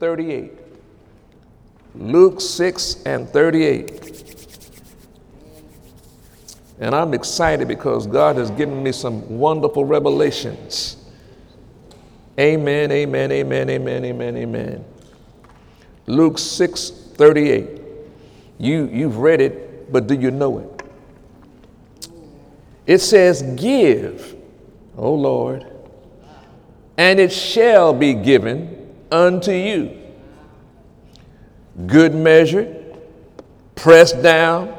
6 38. Luke 6 and 38. And I'm excited because God has given me some wonderful revelations. Amen, amen, amen, amen, amen, amen. Luke 6 38. You, you've read it, but do you know it? It says, Give, O Lord, and it shall be given unto you. Good measure, pressed down,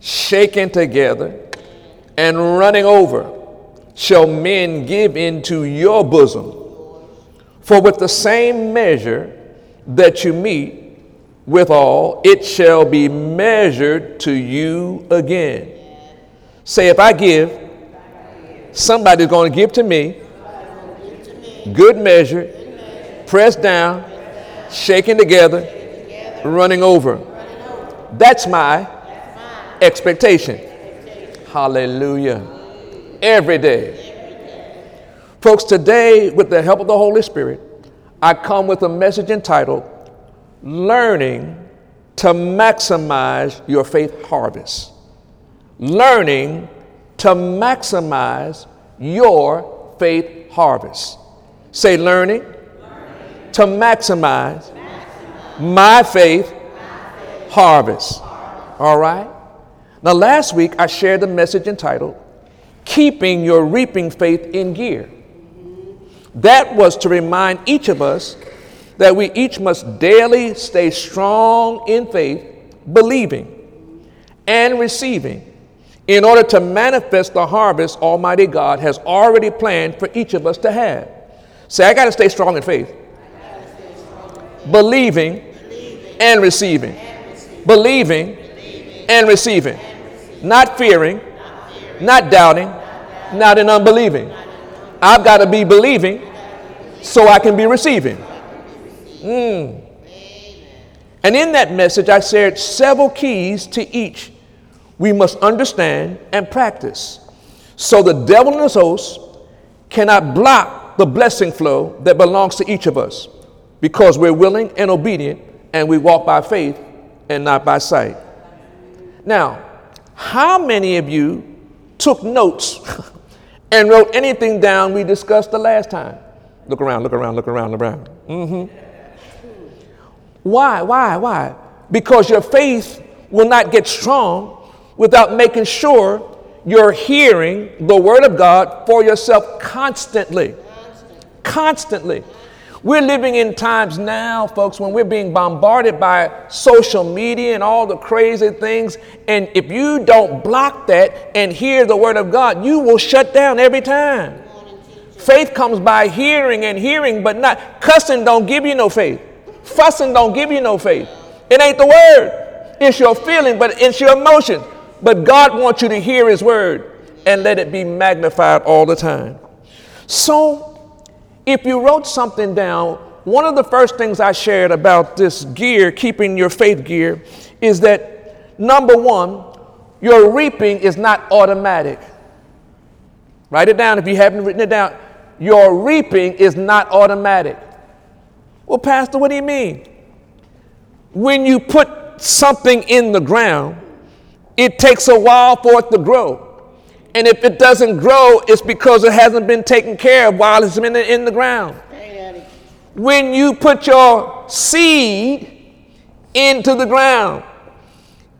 shaken together, and running over shall men give into your bosom. For with the same measure that you meet withal, it shall be measured to you again. Say, if I give, somebody's going to give to me good measure, pressed down, shaken together, running over. That's my expectation. Hallelujah. Every day. Folks, today, with the help of the Holy Spirit, I come with a message entitled Learning to Maximize Your Faith Harvest. Learning to maximize your faith harvest. Say, learning, learning. To maximize. My, faith harvest. All right? Now, last week I shared the message entitled Keeping Your Reaping Faith in Gear. That was to remind each of us that we each must daily stay strong in faith, believing and receiving in order to manifest the harvest Almighty God has already planned for each of us to have. Say, I got to stay strong in faith, believing, and receiving. Believing, and receiving. Not fearing, not doubting, not in unbelieving. I've got to be believing so I can be receiving. Mm. And in that message, I shared several keys to each we must understand and practice. So the devil and his hosts cannot block the blessing flow that belongs to each of us because we're willing and obedient and we walk by faith and not by sight. Now, how many of you took notes and wrote anything down we discussed the last time? Look around, look around, look around, look around. Mm-hmm. Why? Why? Why? Because your faith will not get strong without making sure you're hearing the Word of God for yourself constantly. Constantly. We're living in times now, folks, when we're being bombarded by social media and all the crazy things. And if you don't block that and hear the Word of God, you will shut down every time. Faith comes by hearing and hearing, but not cussing don't give you no faith. Fussing don't give you no faith. It ain't the word. It's your feeling, but it's your emotion. But God wants you to hear His word and let it be magnified all the time. So, if you wrote something down, one of the first things I shared about this gear, keeping your faith gear, is that number one, your reaping is not automatic. Write it down if you haven't written it down. Your reaping is not automatic. Well, Pastor, what do you mean? When you put something in the ground, it takes a while for it to grow. And if it doesn't grow, it's because it hasn't been taken care of while it's been in the ground. When you put your seed into the ground,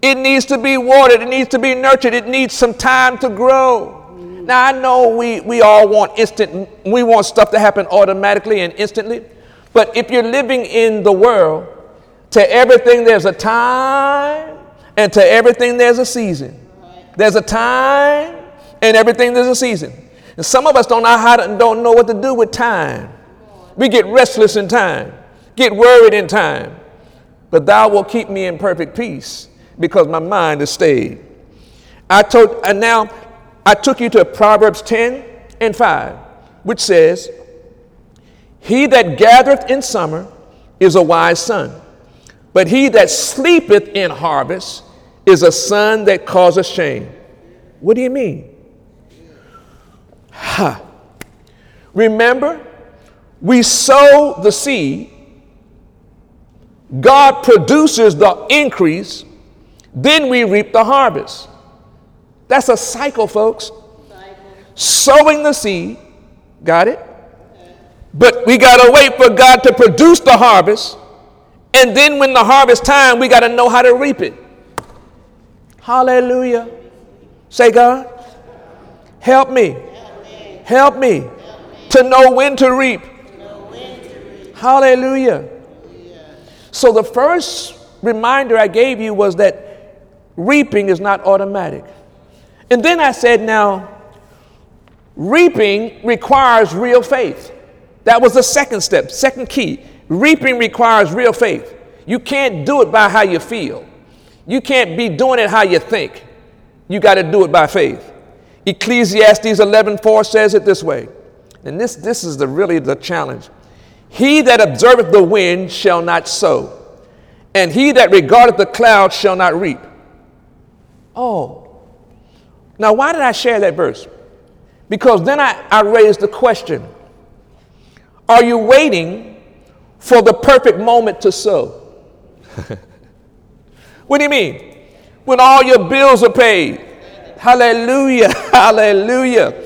it needs to be watered, it needs to be nurtured, it needs some time to grow. Now, I know we, we all want instant, we want stuff to happen automatically and instantly, but if you're living in the world, to everything there's a time and to everything there's a season. There's a time and everything there's a season. And some of us don't know how to, don't know what to do with time. We get restless in time, get worried in time. But thou will keep me in perfect peace because my mind is stayed. I told and now I took you to Proverbs 10 and 5, which says, He that gathereth in summer is a wise son, but he that sleepeth in harvest is a son that causes shame. What do you mean? Ha. Remember We sow the seed, God produces the increase, then we reap the harvest. That's a cycle, folks. Sowing the seed, got it? But we got to wait for God to produce the harvest. And then when the harvest time, we got to know how to reap it. Hallelujah. Say, God, help me. Help me to know when to reap. Hallelujah. So the first reminder I gave you was that reaping is not automatic. And then I said, now, reaping requires real faith. That was the second step, second key. Reaping requires real faith. You can't do it by how you feel. You can't be doing it how you think. You got to do it by faith. Ecclesiastes 11:4 says it this way. And this, this is the, really the challenge. He that observeth the wind shall not sow, and he that regardeth the clouds shall not reap. Oh. Now, why did I share that verse? Because then I, I raised the question Are you waiting for the perfect moment to sow? what do you mean? When all your bills are paid. Hallelujah, hallelujah.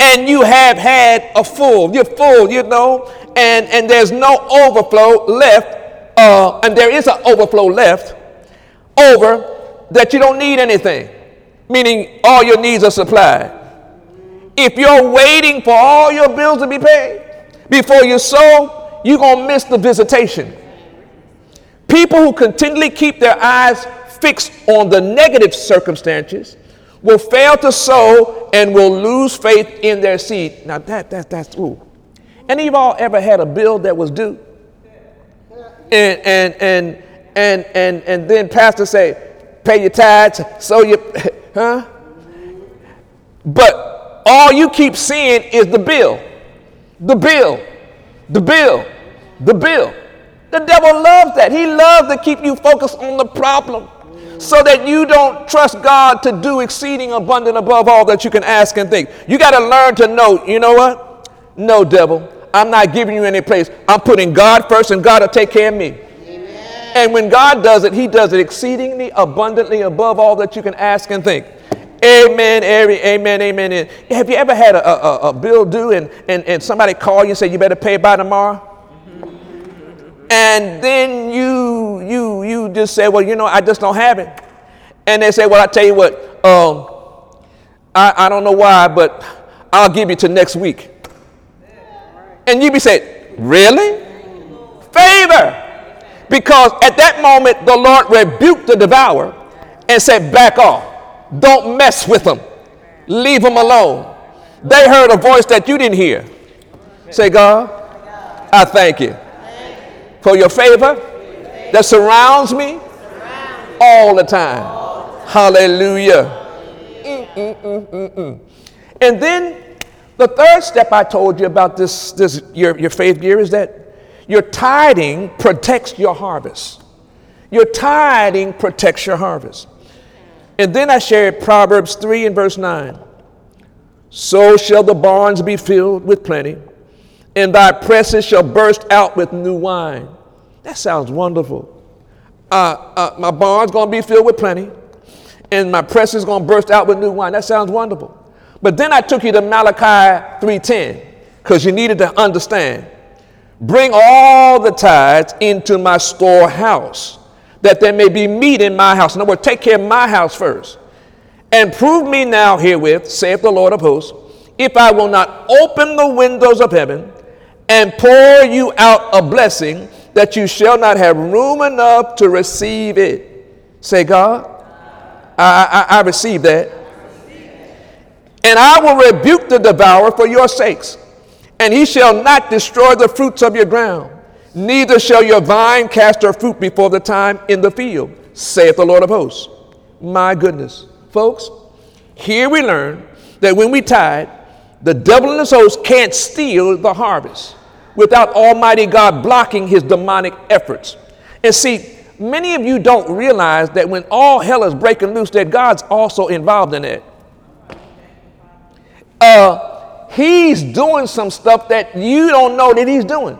And you have had a full, you're full, you know, and, and there's no overflow left, uh, and there is an overflow left over that you don't need anything, meaning all your needs are supplied. If you're waiting for all your bills to be paid before you sow, you're going to miss the visitation. People who continually keep their eyes fixed on the negative circumstances will fail to sow and will lose faith in their seed. Now that, that that's ooh. Any of y'all ever had a bill that was due? And and and and and and then pastor say, pay your tithes, sow your huh? But all you keep seeing is the bill, the bill, the bill, the bill. The devil loves that. He loves to keep you focused on the problem so that you don't trust God to do exceeding abundant above all that you can ask and think. You got to learn to know, you know what? No, devil, I'm not giving you any place. I'm putting God first and God will take care of me. Amen. And when God does it, He does it exceedingly abundantly above all that you can ask and think. Amen, every, amen, amen. Have you ever had a, a, a bill due and, and, and somebody call you and say you better pay by tomorrow? And then you you you just say, well, you know, I just don't have it. And they say, well, I tell you what, um, I, I don't know why, but I'll give you to next week. And you be saying, really? Favor. Because at that moment, the Lord rebuked the devourer and said, back off. Don't mess with them. Leave them alone. They heard a voice that you didn't hear. Say, God, I thank you for your favor that surrounds me all the time. Hallelujah. Mm-mm-mm-mm-mm. And then the third step I told you about this, this your, your faith gear is that your tithing protects your harvest. Your tithing protects your harvest. And then I shared Proverbs 3 and verse 9. So shall the barns be filled with plenty, and thy presses shall burst out with new wine. That sounds wonderful. Uh, uh, my barn's going to be filled with plenty, and my press is going to burst out with new wine. That sounds wonderful. But then I took you to Malachi 3:10 because you needed to understand. Bring all the tithes into my storehouse, that there may be meat in my house. In other words, take care of my house first. And prove me now herewith, saith the Lord of hosts, if I will not open the windows of heaven and pour you out a blessing that you shall not have room enough to receive it. Say, God, I, I, I receive that. And I will rebuke the devourer for your sakes, and he shall not destroy the fruits of your ground, neither shall your vine cast her fruit before the time in the field, saith the Lord of hosts. My goodness. Folks, here we learn that when we tithe, the devil and his host can't steal the harvest without Almighty God blocking his demonic efforts. And see, many of you don't realize that when all hell is breaking loose, that God's also involved in it. Uh, He's doing some stuff that you don't know that He's doing.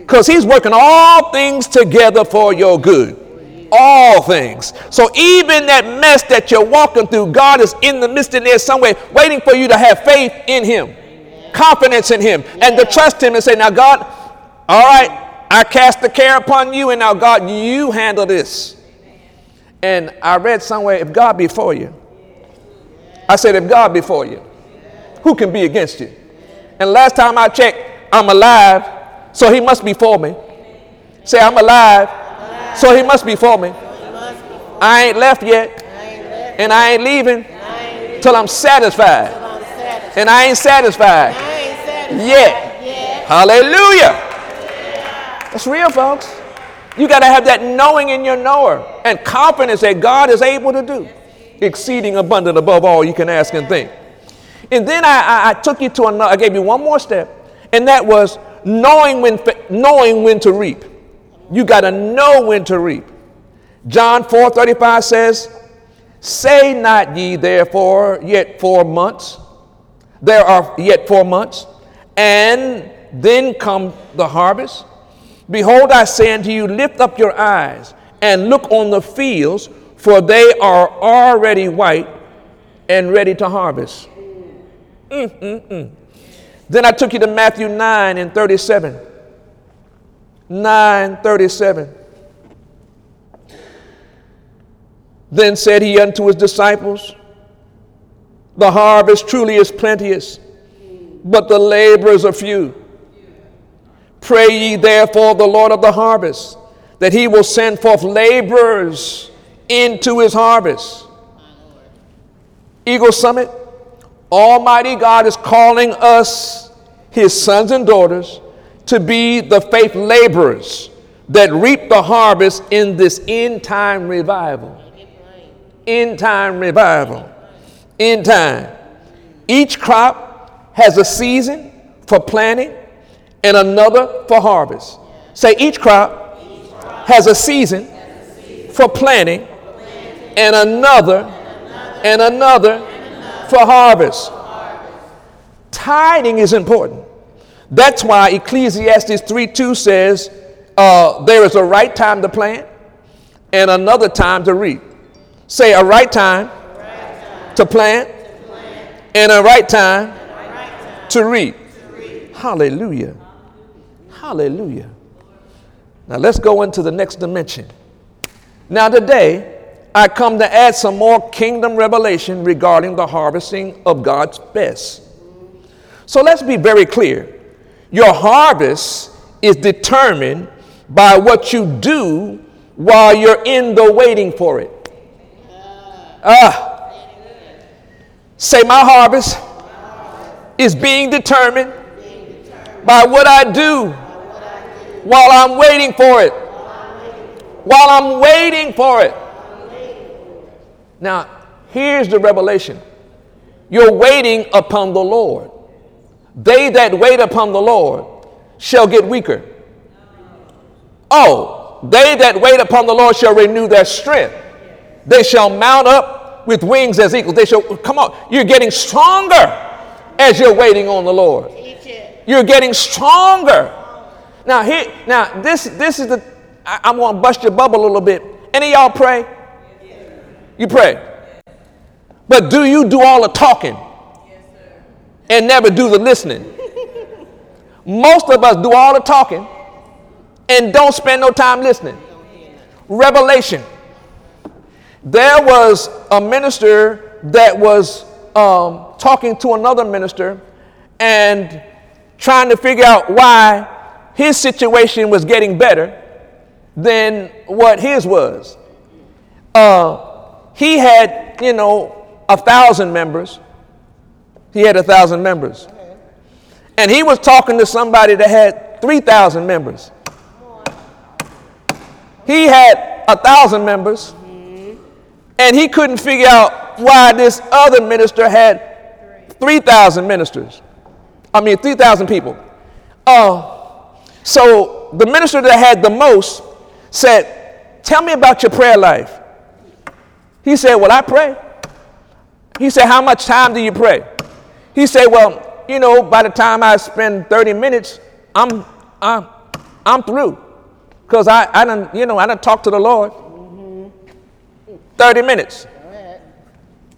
Because He's working all things together for your good. All things. So even that mess that you're walking through, God is in the midst in there somewhere waiting for you to have faith in Him, confidence in Him, and to trust Him and say, Now, God, all right, I cast the care upon you, and now, God, you handle this. And I read somewhere, if God be for you, I said, if God be for you, who can be against you? And last time I checked, I'm alive, so he must be for me. Say, I'm alive, so he must be for me. I ain't left yet, and I ain't leaving till I'm satisfied. And I ain't satisfied I ain't satisfied yet. Hallelujah. That's real, folks. You got to have that knowing in your knower and confidence that God is able to do exceeding abundant above all you can ask and think. And then I, I, I took you to another, I gave you one more step, and that was knowing when, knowing when to reap. You got to know when to reap. John 4 35 says, Say not ye therefore yet four months, there are yet four months, and then come the harvest. Behold, I say unto you, lift up your eyes and look on the fields, for they are already white and ready to harvest. Mm-mm-mm. Then I took you to Matthew 9 and 37. 9 37. Then said he unto his disciples, The harvest truly is plenteous, but the laborers are few. Pray ye therefore the Lord of the harvest that he will send forth laborers into his harvest. Eagle Summit, Almighty God is calling us, his sons and daughters, to be the faith laborers that reap the harvest in this end time revival. End time revival. End time. Each crop has a season for planting and another for harvest. Say, each crop has a season for planting and another and another for harvest. Tithing is important. That's why Ecclesiastes 3 2 says uh, there is a right time to plant and another time to reap. Say a right time, to, plant, and a right time, to, reap. Hallelujah. Hallelujah. Now let's go into the next dimension. Now, today, I come to add some more kingdom revelation regarding the harvesting of God's best. So let's be very clear. Your harvest is determined by what you do while you're in the waiting for it. Ah. Say, my harvest is being determined by what I do while I'm waiting for it. While I'm waiting for it. Now, here's the revelation you're waiting upon the Lord. They that wait upon the Lord shall get weaker. Oh, they that wait upon the Lord shall renew their strength. They shall mount up with wings as eagles. They shall, come on, you're getting stronger as you're waiting on the Lord. You're getting stronger. Now, here, now this, this is the, I, I'm going to bust your bubble a little bit. Any y'all pray? You pray. But do you do all the talking and never do the listening? Most of us do all the talking and don't spend no time listening. Revelation. There was a minister that was um, talking to another minister and trying to figure out why his situation was getting better than what his was. Uh, he had, you know, a thousand members. He had a thousand members. And he was talking to somebody that had 3,000 members. He had a thousand members. And he couldn't figure out why this other minister had 3,000 ministers. I mean, 3,000 people. Uh, so the minister that had the most said, Tell me about your prayer life. He said, Well, I pray. He said, How much time do you pray? He said, Well, you know, by the time I spend 30 minutes, I'm, I'm, I'm through. Because I, I done, you know, I done talked to the Lord. 30 minutes.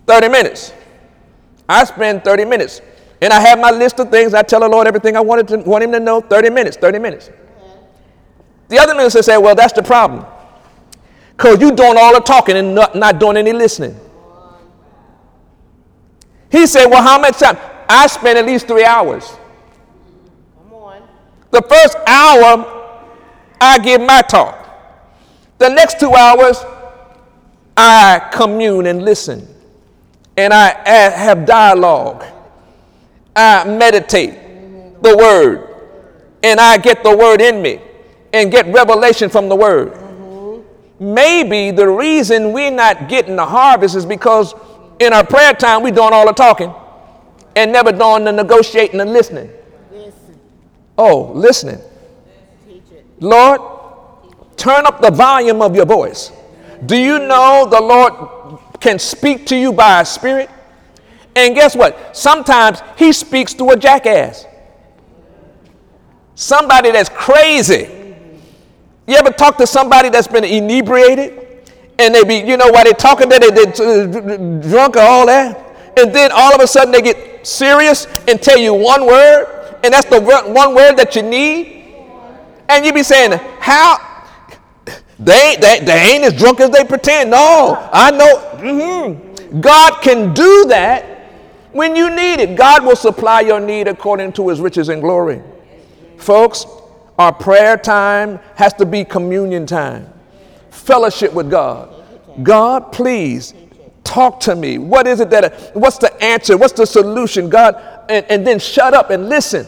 30 minutes. I spend 30 minutes. And I have my list of things. I tell the Lord everything I wanted to, want him to know. 30 minutes, 30 minutes. The other minister said, well, that's the problem. Because you doing all the talking and not, not doing any listening. He said, well, how much time? I spend at least three hours. The first hour, I give my talk. The next two hours, I commune and listen. And I have dialogue. I meditate the word. And I get the word in me and get revelation from the word. Mm-hmm. Maybe the reason we're not getting the harvest is because in our prayer time we're doing all the talking and never doing the negotiating and listening. Listen. Oh, listening. Lord, turn up the volume of your voice. Do you know the Lord can speak to you by a spirit? And guess what? Sometimes he speaks to a jackass. Somebody that's crazy. You ever talk to somebody that's been inebriated? And they be, you know, while they're talking, they, they, uh, they drunk or all that. And then all of a sudden they get serious and tell you one word, and that's the one word that you need. And you be saying, how? They, they, they ain't as drunk as they pretend. No, I know. Mm-hmm. God can do that when you need it. God will supply your need according to his riches and glory. Folks, our prayer time has to be communion time, fellowship with God. God, please talk to me. What is it that, what's the answer? What's the solution? God, and, and then shut up and listen.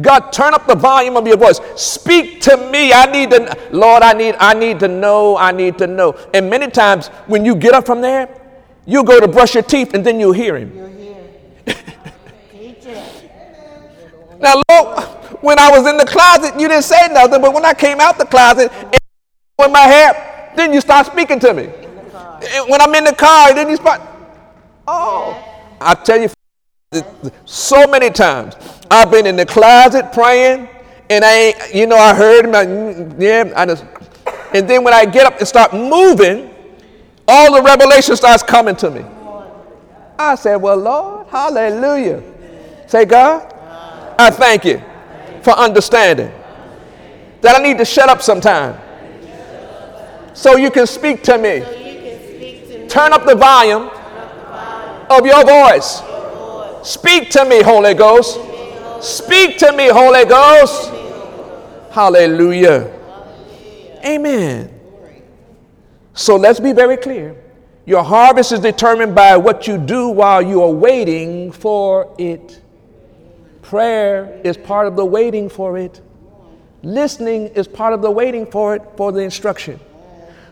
God, turn up the volume of your voice. Speak to me. I need to, Lord, I need, I need to know, I need to know. And many times when you get up from there, you go to brush your teeth and then you'll hear him. now, Lord, when I was in the closet, you didn't say nothing, but when I came out the closet and with my hair, then you start speaking to me. When I'm in the car, then you start. Oh, I tell you, so many times I've been in the closet praying, and I ain't, you know, I heard him. I, yeah, I just, and then when I get up and start moving, all the revelation starts coming to me. I said, Well, Lord, hallelujah. Say, God, I thank you for understanding that I need to shut up sometime so you can speak to me. Turn up the volume of your voice. Speak to me, Holy Ghost. Speak to me, Holy Ghost. Hallelujah. Amen. So let's be very clear. Your harvest is determined by what you do while you are waiting for it. Prayer is part of the waiting for it. Listening is part of the waiting for it for the instruction.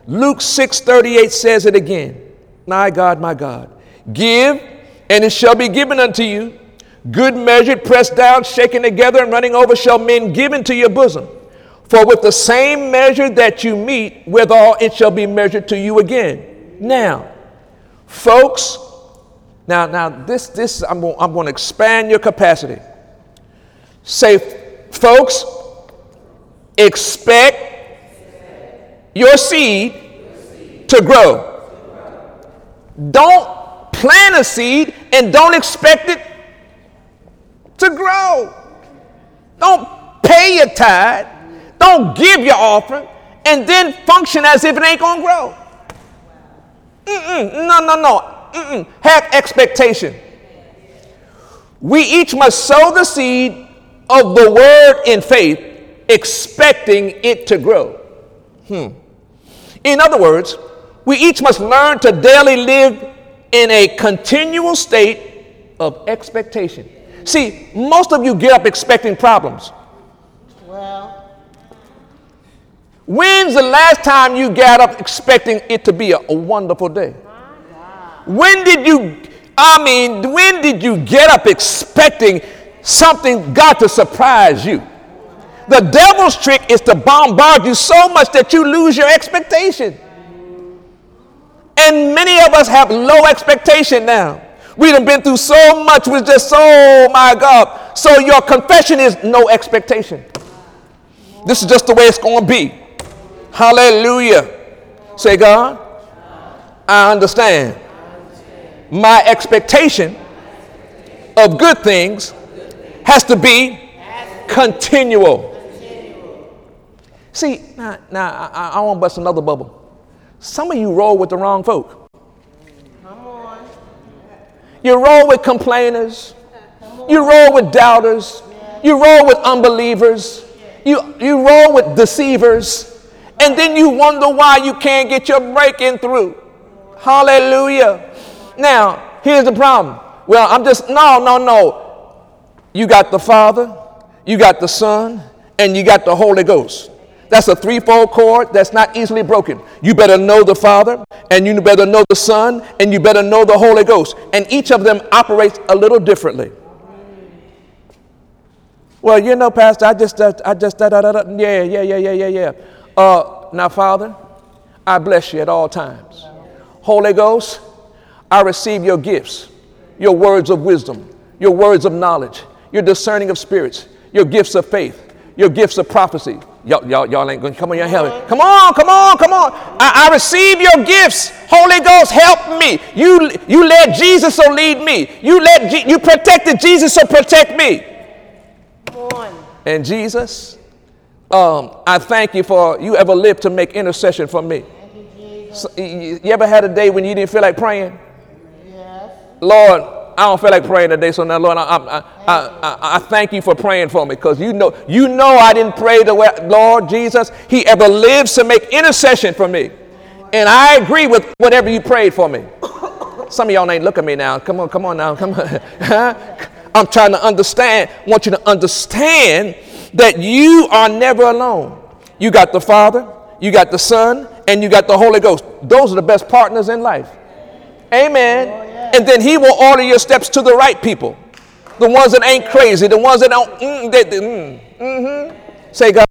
Luke 6:38 says it again. My God, my God. Give and it shall be given unto you. Good measure, pressed down, shaken together, and running over shall men give into your bosom. For with the same measure that you meet withal, it shall be measured to you again. Now, folks, now, now this, this I'm going, I'm going to expand your capacity. Say, folks, expect your seed to grow. Don't plant a seed and don't expect it to grow. Don't pay your tithe. Don't give your offering and then function as if it ain't to grow. Mm-mm, no, no, no. Mm-mm. Have expectation. We each must sow the seed of the word in faith, expecting it to grow. Hmm. In other words, we each must learn to daily live in a continual state of expectation. See, most of you get up expecting problems. Well, when's the last time you got up expecting it to be a, a wonderful day? When did you, I mean, when did you get up expecting something, God to surprise you. The devil's trick is to bombard you so much that you lose your expectation. And many of us have low expectation now. We have been through so much, we're just oh my God. So your confession is no expectation. This is just the way it's going to be. Hallelujah. Say, God, I understand. My expectation of good things has to be continual. See, now, now I, I want to bust another bubble. Some of you roll with the wrong folk. Come on. You roll with complainers. You roll with doubters. You roll with unbelievers. You, you roll with deceivers. And then you wonder why you can't get your breaking through. Hallelujah. Now, here's the problem. Well, I'm just, no, no, no. You got the Father, you got the Son, and you got the Holy Ghost. That's a threefold cord that's not easily broken. You better know the Father, and you better know the Son, and you better know the Holy Ghost. And each of them operates a little differently. Well, you know, Pastor, I just, uh, I just, da, da, da, da. yeah, yeah, yeah, yeah, yeah, yeah. Uh, now, Father, I bless you at all times. Holy Ghost, I receive your gifts, your words of wisdom, your words of knowledge, your discerning of spirits, your gifts of faith, your gifts of prophecy. Y'all, y'all, y'all ain't going to come on your helmet. Come on, come on, come on. I, I, receive your gifts. Holy Ghost, help me. You, you led Jesus, so lead me. You led, G- you protected Jesus, so protect me. Come on. And Jesus, um, I thank you for you ever lived to make intercession for me. You, so, you, you ever had a day when you didn't feel like praying? Yes. Lord, I don't feel like praying today, so now, Lord, I, I, I, I thank you for praying for me because you know, you know I didn't pray the way, Lord Jesus, He ever lives to make intercession for me. And I agree with whatever you prayed for me. Some of y'all ain't look at me now. Come on, come on now, come on. I'm trying to understand, want you to understand that you are never alone. You got the Father, you got the Son, and you got the Holy Ghost. Those are the best partners in life. Amen and then He will order your steps to the right people. The ones that ain't crazy, the ones that don't, mm, they, they, mm, mm-hmm. say, God,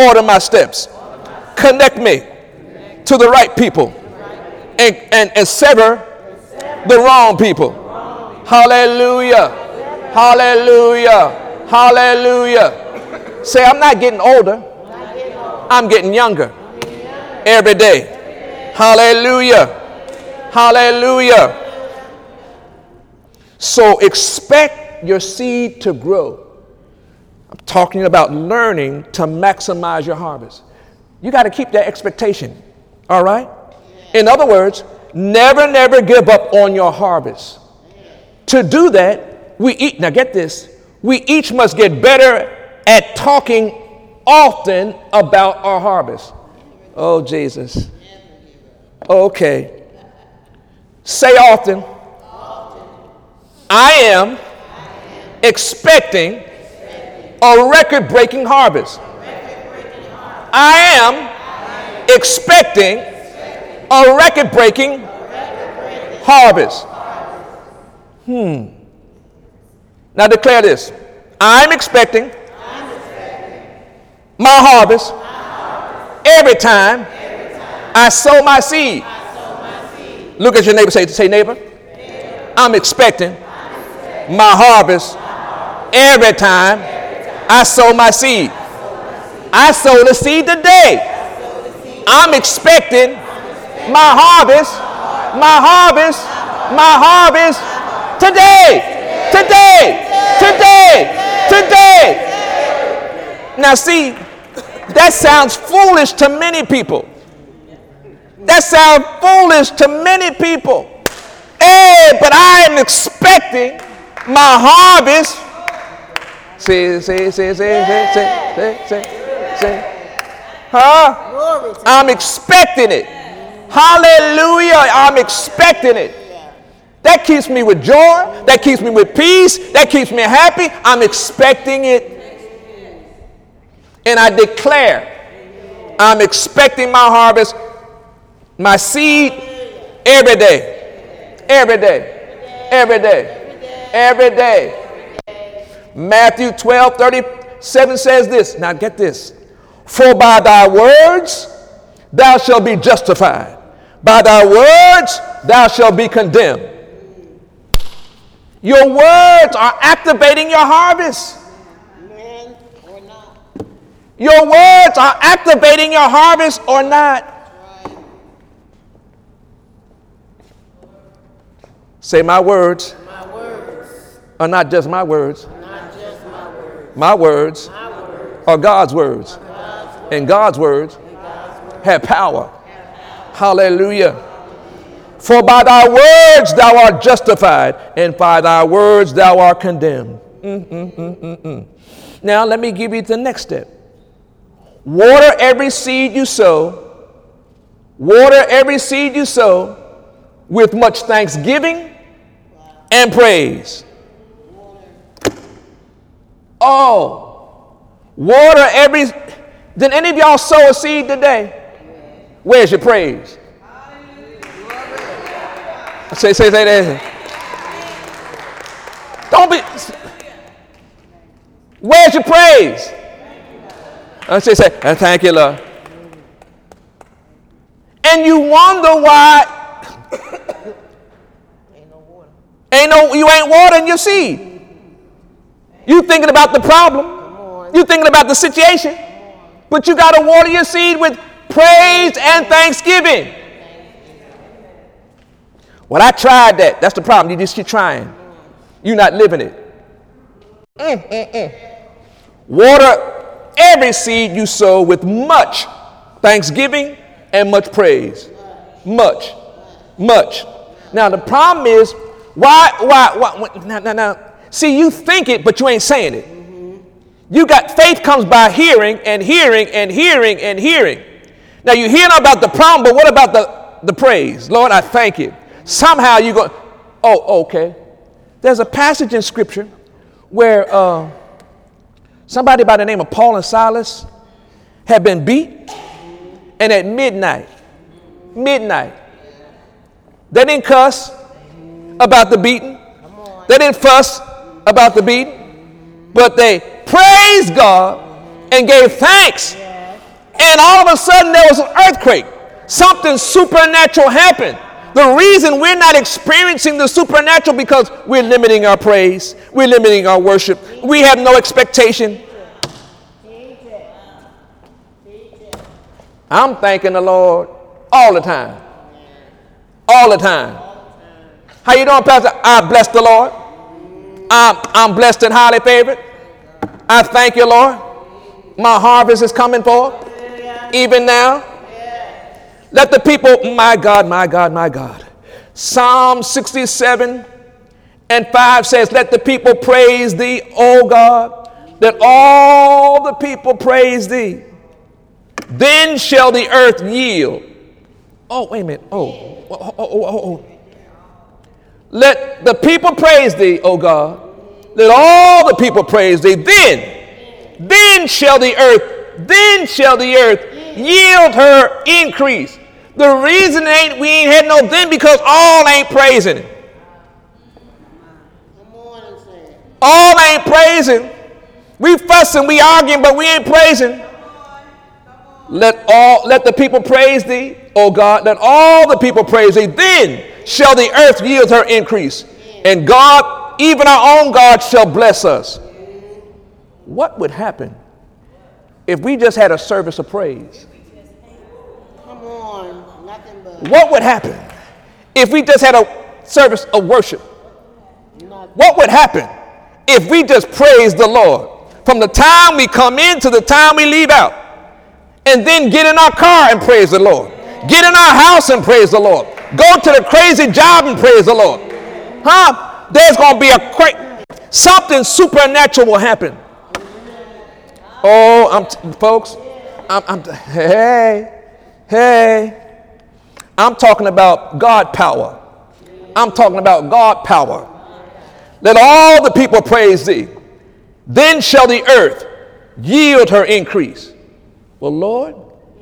order my steps. Connect me to the right people and, and, and sever the wrong people. Hallelujah. Hallelujah. Hallelujah. Say, I'm not getting older, I'm getting younger every day. Hallelujah. Hallelujah. So expect your seed to grow. I'm talking about learning to maximize your harvest. You got to keep that expectation, all right? In other words, never, never give up on your harvest. To do that, we eat, now get this, we each must get better at talking often about our harvest. Oh, Jesus. Okay. Say often I am expecting a record breaking harvest. I am expecting a record breaking harvest. Hmm. Now declare this I'm expecting my harvest every time I sow my seed. Look at your neighbor, say, say neighbor, I'm expecting my harvest every time I sow my seed. I sow the seed today. I'm expecting my harvest, my harvest, my harvest today, today, today, today. Now, see, that sounds foolish to many people. That sounds foolish to many people. Hey, but I am expecting my harvest. Say, say, say, say, say, say, say, say. Huh? I'm expecting it. Hallelujah. I'm expecting it. That keeps me with joy. That keeps me with peace. That keeps me happy. I'm expecting it. And I declare I'm expecting my harvest my seed every day. Every day. Every day every day. Matthew 12 37 says this. Now get this. For by thy words thou shalt be justified, by thy words thou shalt be condemned. Your words are activating your harvest. Or not. Your words are activating your harvest or not. Say, my words My words, are not just my words, not just my words. my words My words, are God's words. And God's words have power. Hallelujah. For by thy words thou art justified, and by thy words thou art condemned. Mm, mm, mm, mm, mm. Now, let me give you the next step. Water every seed you sow, water every seed you sow with much thanksgiving and praise. Oh, water every. Did any of y'all sow a seed today? Where's your praise? Say, say, say that. Don't be. Where's your praise? I say, say, "Uh, thank you, Lord. And you wonder why. Ain't no you ain't watering your seed. You thinking about the problem. You thinking about the situation. But you got to water your seed with praise and thanksgiving. Well, I tried that. That's the problem. You just keep trying. You're not living it. Mm, mm, mm. Water every seed you sow with much thanksgiving and much praise. Much. Much. Now, the problem is, why, why, why, now, now, now, see, you think it, but you ain't saying it. You got faith comes by hearing and hearing and hearing and hearing. Now you hear about the problem, but what about the, the praise? Lord, I thank you. Somehow you go, oh, okay. There's a passage in scripture where uh, somebody by the name of Paul and Silas had been beat, and at midnight, midnight, they didn't cuss about the beating. They didn't fuss about the beating, but they praised God and gave thanks. And all of a sudden, there was an earthquake. Something supernatural happened. The reason we're not experiencing the supernatural because we're limiting our praise, we're limiting our worship, we have no expectation. I'm thanking the Lord all the time. All the time. How you doing, Pastor? I bless the Lord. I'm, I'm blessed and highly favored. I thank you, Lord. My harvest is coming forth. Even now. Let the people, my God, my God, my God. Psalm 67 and 5 says, Let the people praise thee, O God. Let all the people praise thee. Then shall the earth yield. Oh, wait a minute. Oh, oh, oh, oh, oh, oh. oh. Let the people praise thee, O God. Let all the people praise thee. Then, then shall the earth, then shall the earth yield her increase. The reason ain't we ain't had no then because all ain't praising. All ain't praising. We fussing, we arguing, but we ain't praising. Let all let the people praise thee, O God. Let all the people praise thee. Then shall the earth yield her increase. And God, even our own God, shall bless us. What would happen if we just had a service of praise? Come on. Nothing but What would happen if we just had a service of worship? What would happen if we just praised the Lord from the time we come in to the time we leave out? And then get in our car and praise the Lord. Get in our house and praise the Lord. Go to the crazy job and praise the Lord. Huh? There's going to be a cra- something supernatural will happen. Oh, I'm t- folks, I'm, I'm t- hey, hey. I'm talking about God power. I'm talking about God power. Let all the people praise thee. Then shall the earth yield her increase. Well, Lord,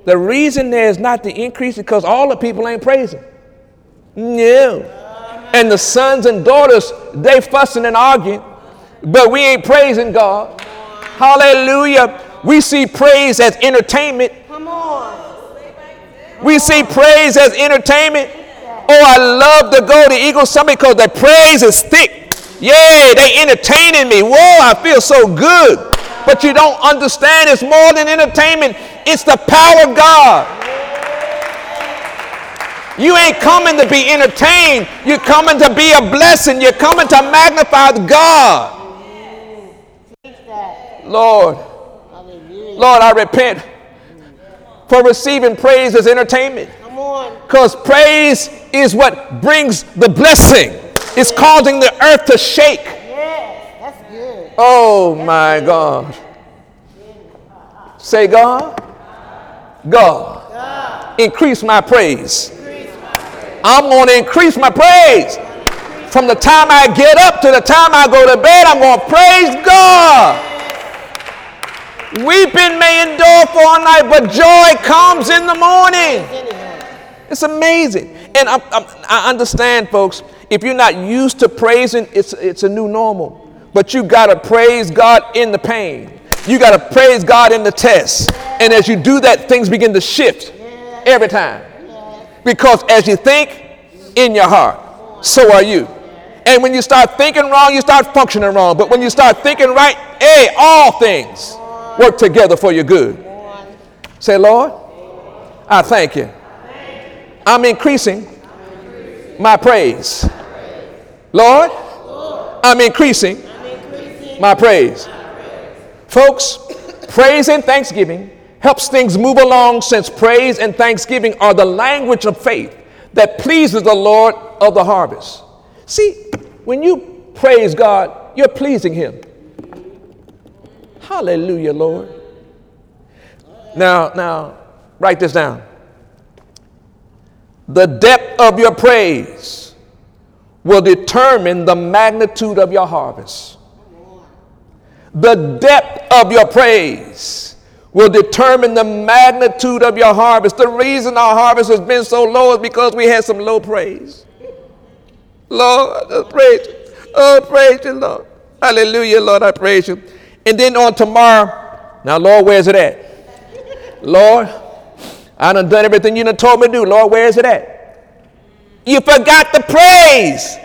the reason there's not the increase is because all the people ain't praising. No. And the sons and daughters, they fussing and arguing, but we ain't praising God. Hallelujah. We see praise as entertainment. Come on. We see praise as entertainment. Oh, I love to go to Eagle Summit because the praise is thick. Yeah, they entertaining me. Whoa, I feel so good. But you don't understand it's more than entertainment. It's the power of God. You ain't coming to be entertained. You're coming to be a blessing. You're coming to magnify God. Lord, Lord, I repent for receiving praise as entertainment. Because praise is what brings the blessing. It's causing the earth to shake. Oh my God. Say, God, God, increase my praise. I'm going to increase my praise. From the time I get up to the time I go to bed, I'm going to praise God. Weeping may endure for a night, but joy comes in the morning. It's amazing. And I'm, I'm, I understand, folks, if you're not used to praising, it's, it's a new normal. But you got to praise God in the pain. You got to praise God in the test. And as you do that, things begin to shift every time. Because as you think in your heart, so are you. And when you start thinking wrong, you start functioning wrong. But when you start thinking right, hey, all things work together for your good. Say, Lord, I thank you. I'm increasing my praise. Lord, I'm increasing my praise. Folks, praise and thanksgiving helps things move along since praise and thanksgiving are the language of faith that pleases the Lord of the harvest. See, when you praise God, you're pleasing Him. Hallelujah, Lord. Now, now, write this down. The depth of your praise will determine the magnitude of your harvest. The depth of your praise will determine the magnitude of your harvest. The reason our harvest has been so low is because we had some low praise. Lord, I praise you. Oh, praise you, Lord. Hallelujah, Lord, I praise you. And then on tomorrow, now, Lord, where's it at? Lord, I done done everything you done told me to do. Lord, where is it at? You forgot the praise.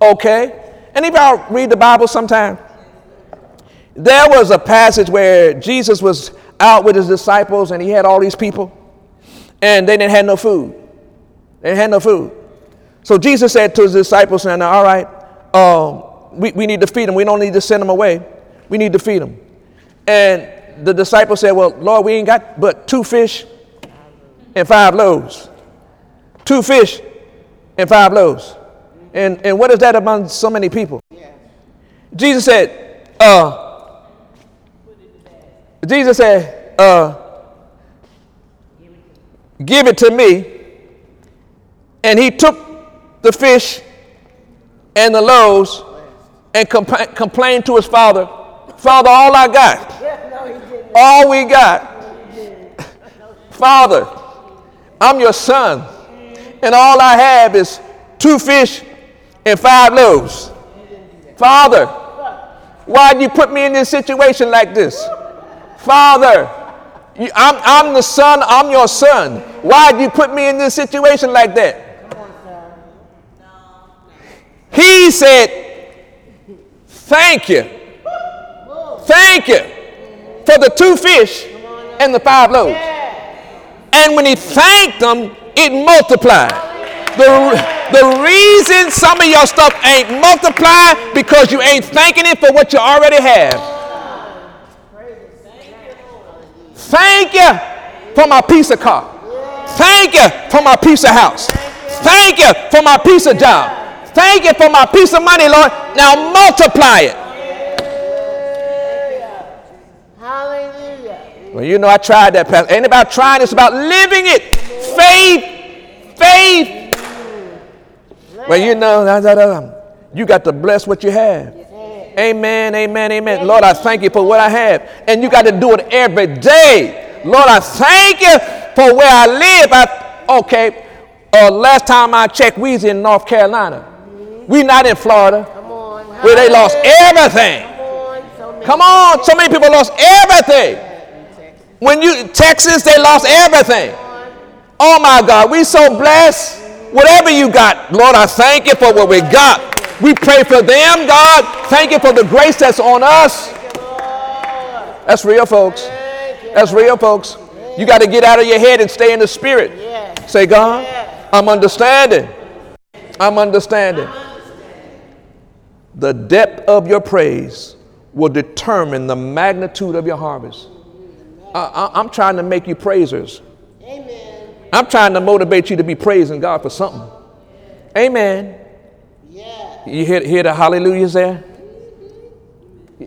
Okay. Any of y'all read the Bible sometime? There was a passage where Jesus was out with his disciples and he had all these people and they didn't have no food. They didn't have no food. So Jesus said to his disciples, now, all right, um, we, we need to feed them. We don't need to send them away. We need to feed them. And the disciples said, well, Lord, we ain't got but two fish and five loaves. Two fish and five loaves. And, and what is that among so many people? Jesus said, uh, Jesus said, uh, give it to me. And he took the fish and the loaves and compla- complained to his father, Father, all I got, all we got, Father, I'm your son, and all I have is two fish and five loaves. Father, why'd you put me in this situation like this? Father, you, I'm, I'm the son, I'm your son. Why'd you put me in this situation like that? He said, Thank you. Thank you for the two fish and the five loaves. And when he thanked them, it multiplied. The, the reason some of your stuff ain't multiplied because you ain't thanking it for what you already have. Thank you for my piece of car. Thank you for my piece of house. Thank you for my piece of job. Thank you for my piece of money, Lord. Now multiply it. Hallelujah. Well, you know, I tried that, Pastor. Ain't about trying, it's about living it. Faith, faith. Well, you know, da, da, da, you got to bless what you have. Amen, amen, amen. Lord, I thank you for what I have. And you got to do it every day. Lord, I thank you for where I live. I, okay, uh, last time I checked, we was in North Carolina. We not in Florida, Come on. where they lost everything. Come on. So many. Come on, so many people lost everything. When you Texas, they lost everything. Oh my God, we so blessed. Whatever you got, Lord, I thank you for what we got. We pray for them, God. Thank you for the grace that's on us. That's real, folks. That's real, folks. You got to get out of your head and stay in the spirit. Say, God, I'm understanding. I'm understanding. The depth of your praise will determine the magnitude of your harvest. I, I'm trying to make you praisers. Amen. I'm trying to motivate you to be praising God for something. Amen. Yeah. You hear, hear the hallelujahs there?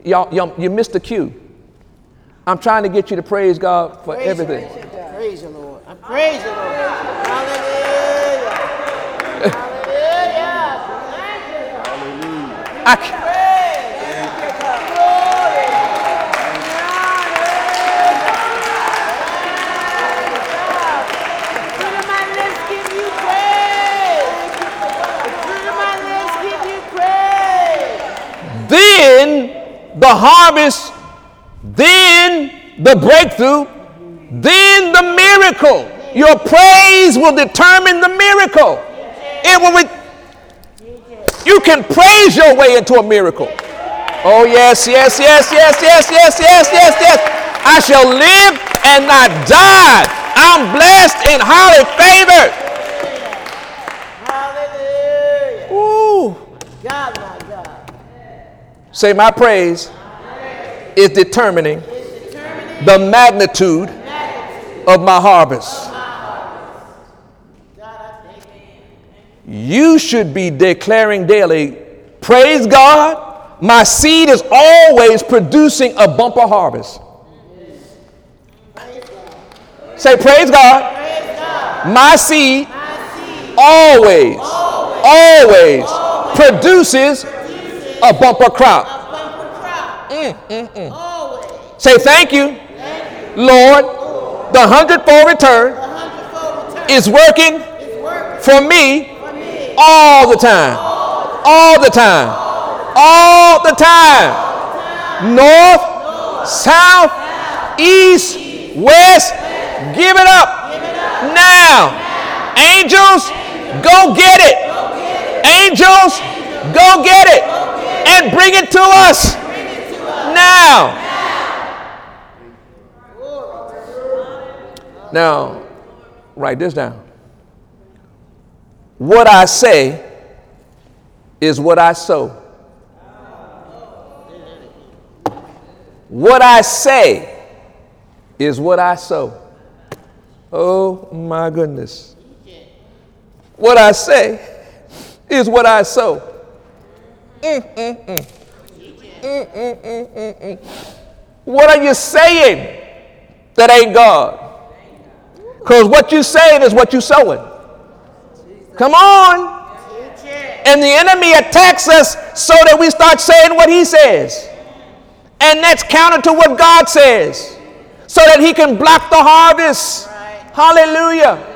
Y'all, y'all, you missed the cue. I'm trying to get you to praise God for Praise everything. Praise the Lord. I praise the Lord. Hallelujah. Hallelujah. Thank you. I ca- Fruit of my lips give you praise. The fruit of my lips give you praise. Then the harvest, then the breakthrough, then the miracle. Your praise will determine the miracle. It will. Re- you can praise your way into a miracle. Oh yes, yes, yes, yes, yes, yes, yes, yes, yes. I shall live and not die. I'm blessed and highly favored. Hallelujah. Ooh. God. Say my praise is determining the magnitude of my harvest. You should be declaring daily, praise God, my seed is always producing a bumper harvest. Say, praise God, my seed always, always produces a bumper crop. A bumper crop. Mm, mm, mm. Always. Say thank you, thank you. Lord. Lord. The hundredfold return, the hundredfold return is, working is working for me, for me. all the time. All the time. All the time. All the time. North, North, south, south east, east, west. Give it up, Give it up. Now. now. Angels, Angels, go get it. Go get it. Angels, Angels, go get it. Go get it and bring it to us now. Now, write this down. What I say is what I sow. What I say is what I sow. Oh my goodness. What I say is what I sow. What are you saying that ain't God? Because what you saying is what you sowing. Come on. And the enemy attacks us so that we start saying what he says. And that's counter to what God says. So that he can block the harvest. Hallelujah.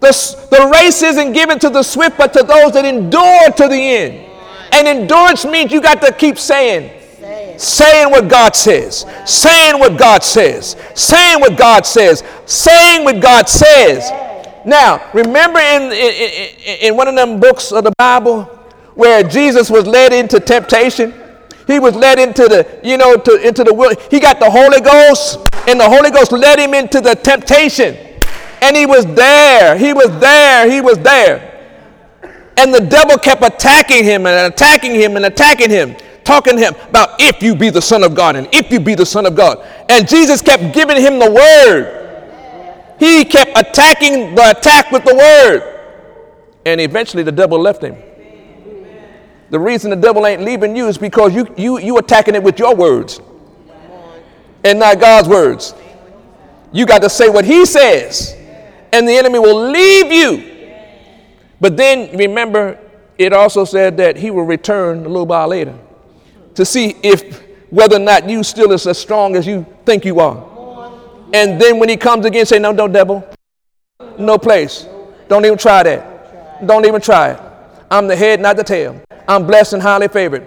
The, the race isn't given to the swift, but to those that endure to the end. And endurance means you got to keep saying, Say it. saying what God says, saying what God says, saying what God says, saying what God says. Now, remember in, in, in, in one of them books of the Bible where Jesus was led into temptation? He was led into the, you know, to, into the will. He got the Holy Ghost, and the Holy Ghost led him into the temptation. And he was there. He was there. He was there. And the devil kept attacking him and attacking him and attacking him, talking to him about if you be the Son of God and if you be the Son of God. And Jesus kept giving him the word. He kept attacking the attack with the word. And eventually the devil left him. The reason the devil ain't leaving you is because you, you, you attacking it with your words and not God's words. You got to say what he says, and the enemy will leave you. But then remember, it also said that he will return a little while later to see if whether or not you still is as strong as you think you are. And then when he comes again, say, No, no, devil, no place. Don't even try that. Don't even try it. I'm the head, not the tail. I'm blessed and highly favored.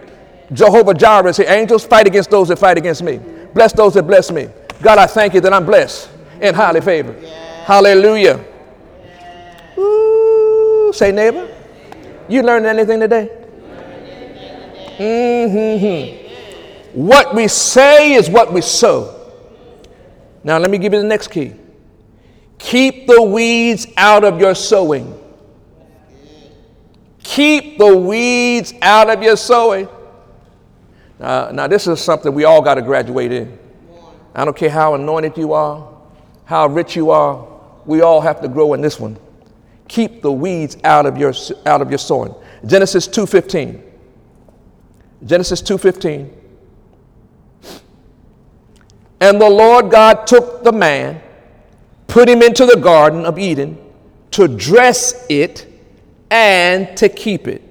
Jehovah Jireh, say, angels, fight against those that fight against me. Bless those that bless me. God, I thank you that I'm blessed and highly favored. Hallelujah. Say, neighbor, you learned anything today? What we say is what we sow. Now, let me give you the next key. Keep the weeds out of your sowing. Keep the weeds out of your sowing. Now, now this is something we all got to graduate in. I don't care how anointed you are, how rich you are, we all have to grow in this one. Keep the weeds out of your, out of your sowing. Genesis 2.15. Genesis 2.15. And the Lord God took the man, put him into the Garden of Eden to dress it and to keep it.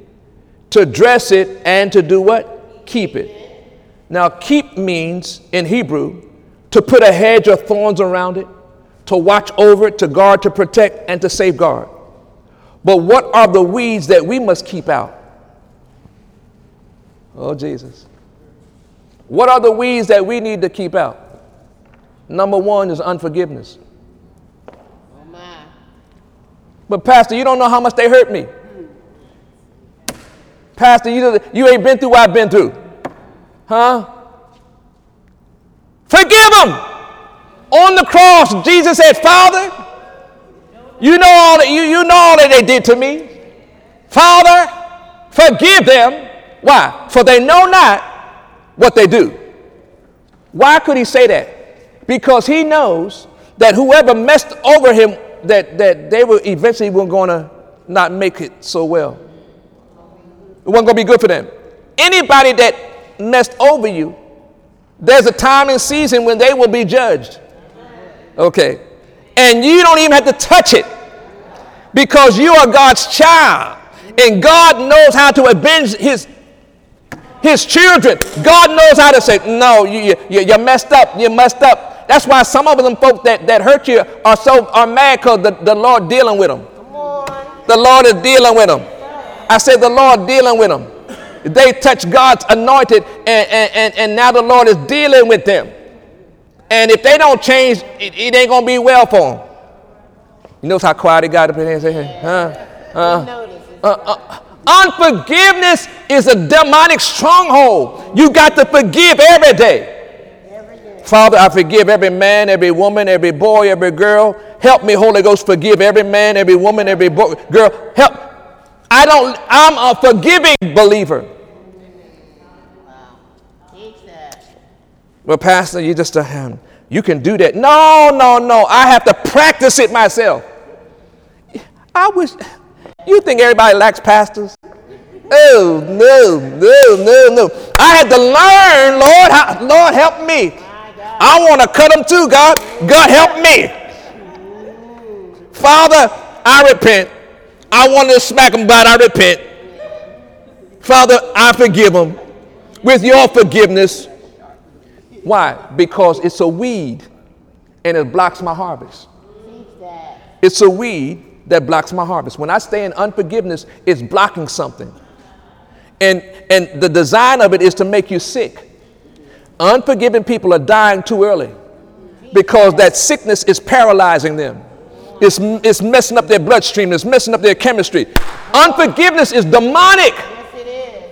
To dress it and to do what? Keep it. Now, keep means in Hebrew to put a hedge of thorns around it, to watch over it, to guard, to protect, and to safeguard. But what are the weeds that we must keep out? Oh, Jesus. What are the weeds that we need to keep out? Number one is unforgiveness. Oh my. But, Pastor, you don't know how much they hurt me. Pastor, you, you ain't been through what I've been through. Huh? Forgive them. On the cross, Jesus said, Father, you know all that you, you know all that they did to me. Father, forgive them. Why? For they know not what they do. Why could he say that? Because he knows that whoever messed over him, that, that they were eventually were to not make it so well. It wasn't to be good for them. Anybody that messed over you, there's a time and season when they will be judged. Okay. And you don't even have to touch it because you are God's child. And God knows how to avenge his, his children. God knows how to say, no, you, you, you messed up, you messed up. That's why some of them folks that, that hurt you are so are mad because the, the Lord dealing with them. The Lord is dealing with them. I said the Lord dealing with them. They touched God's anointed, and, and, and, and now the Lord is dealing with them. And if they don't change, it, it ain't gonna be well for them. You notice how quiet he got up in here and say, huh? Uh, uh, uh, unforgiveness is a demonic stronghold. You got to forgive every day. Every day. Father, I forgive every man, every woman, every boy, every girl. Help me, Holy Ghost, forgive every man, every woman, every boy, girl. Help. I don't, I'm a forgiving believer. Wow. Teach that. Well, Pastor, you just, uh, you can do that. No, no, no. I have to practice it myself. I wish, you think everybody lacks pastors? Oh, no, no, no, no. I had to learn, Lord, Lord, help me. I want to cut them too, God. God, help me. Father, I repent. I want to smack them, but I repent. Father, I forgive them with your forgiveness. Why? Because it's a weed and it blocks my harvest. It's a weed that blocks my harvest. When I stay in unforgiveness, it's blocking something. And, and the design of it is to make you sick. Unforgiving people are dying too early because that sickness is paralyzing them. It's, it's messing up their bloodstream, it's messing up their chemistry. Unforgiveness is demonic. Yes, it is.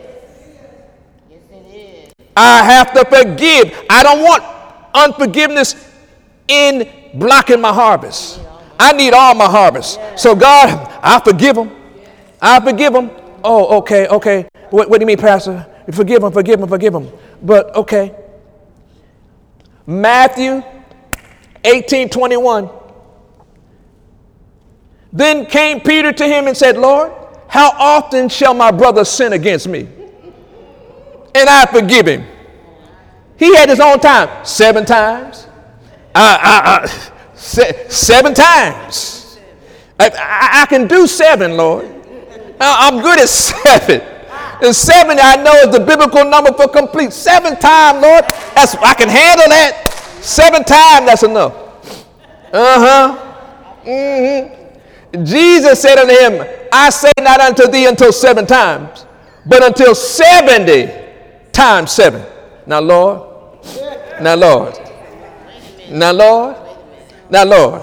Yes, it is. I have to forgive. I don't want unforgiveness in blocking my harvest. I need all my harvest. So, God, I forgive them. I forgive them. Oh, okay, okay. What, what do you mean, Pastor? Forgive them, forgive them, forgive them. But, okay. Matthew 18 21. Then came Peter to him and said, Lord, how often shall my brother sin against me? And I forgive him. He had his own time. Seven times. I, I, I, se- seven times. I, can do seven, Lord. I'm good at seven. And seven, I know, is the biblical number for complete. Seven times, Lord. That's I can handle that. Seven times, that's enough. Uh-huh. Mm-hmm. Jesus said unto him, I say not unto thee until seven times, but until 70 times seven. Now, Lord, now, Lord, now, Lord, now, Lord,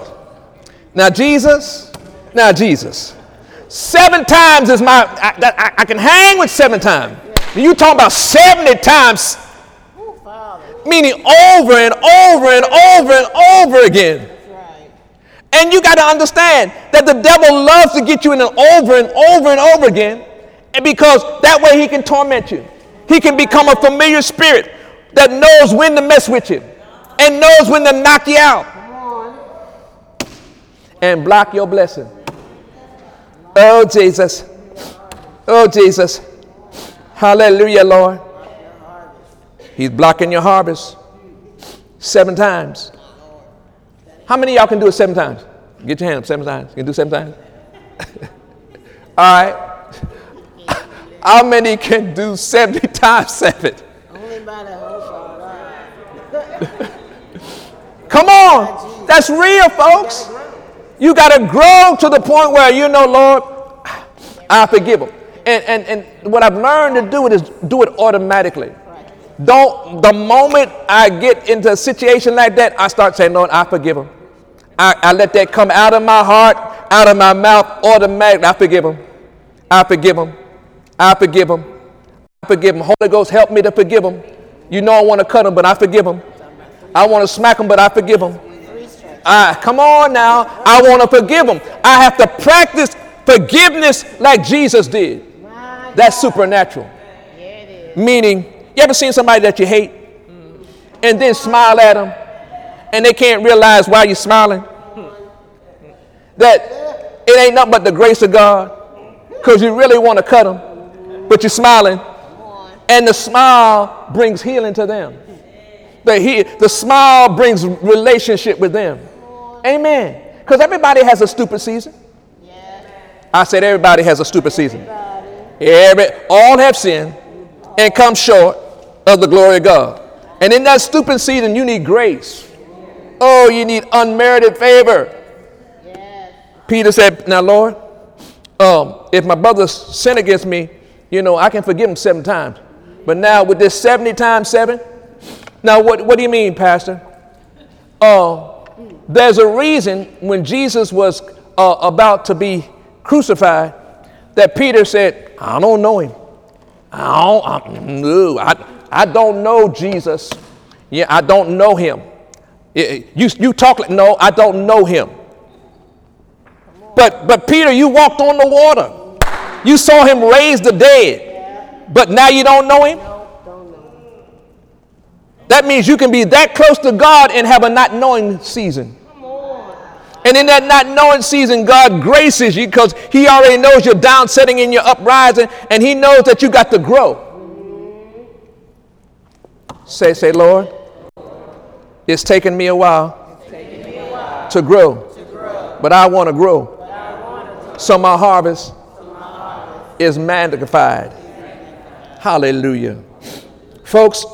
now, Jesus, now, Jesus. Seven times is my, I, I, I can hang with seven times. You talking about 70 times, meaning over and over and over and over again. And you got to understand that the devil loves to get you in an over and over and over again, and because that way he can torment you. He can become a familiar spirit that knows when to mess with you and knows when to knock you out and block your blessing. Oh, Jesus. Oh, Jesus. Hallelujah, Lord. He's blocking your harvest seven times. How many y'all can do it seven times? Get your hand up seven times. You can do seven times? All right. How many can do 70 times seven? Only by the hope of Come on. That's real, folks. You got to grow to the point where you know, Lord, I forgive them. And, and, and what I've learned to do it is do it automatically. Don't, the moment I get into a situation like that, I start saying, Lord, I forgive them. I, I let that come out of my heart, out of my mouth automatically. I forgive them. I forgive them. I forgive them. I forgive them. Holy Ghost, help me to forgive them. You know I want to cut them, but I forgive them. I want to smack them, but I forgive them. Ah, come on now. I want to forgive them. I have to practice forgiveness like Jesus did. That's supernatural. Meaning, you ever seen somebody that you hate and then smile at them and they can't realize why you're smiling? That it ain't nothing but the grace of God because you really want to cut them, but you're smiling. And the smile brings healing to them. The, he, the smile brings relationship with them. Amen. Because everybody has a stupid season. I said everybody has a stupid season. Every, all have sinned and come short of the glory of God. And in that stupid season, you need grace. Oh, you need unmerited favor. Peter said, Now, Lord, um, if my brother sin against me, you know, I can forgive him seven times. But now with this 70 times seven, now what, what do you mean, Pastor? Uh, there's a reason when Jesus was uh, about to be crucified that Peter said, I don't know him. I don't, I, no, I, I don't know Jesus. Yeah, I don't know him. You, you, you talk like, no, I don't know him. But, but Peter, you walked on the water. You saw him raise the dead. But now you don't know him? That means you can be that close to God and have a not knowing season. And in that not knowing season, God graces you because He already knows you're down setting in your uprising and He knows that you got to grow. Say, say, Lord, it's taken me a while, to, grow, but I want to grow. So my harvest, is magnified. Hallelujah. Folks,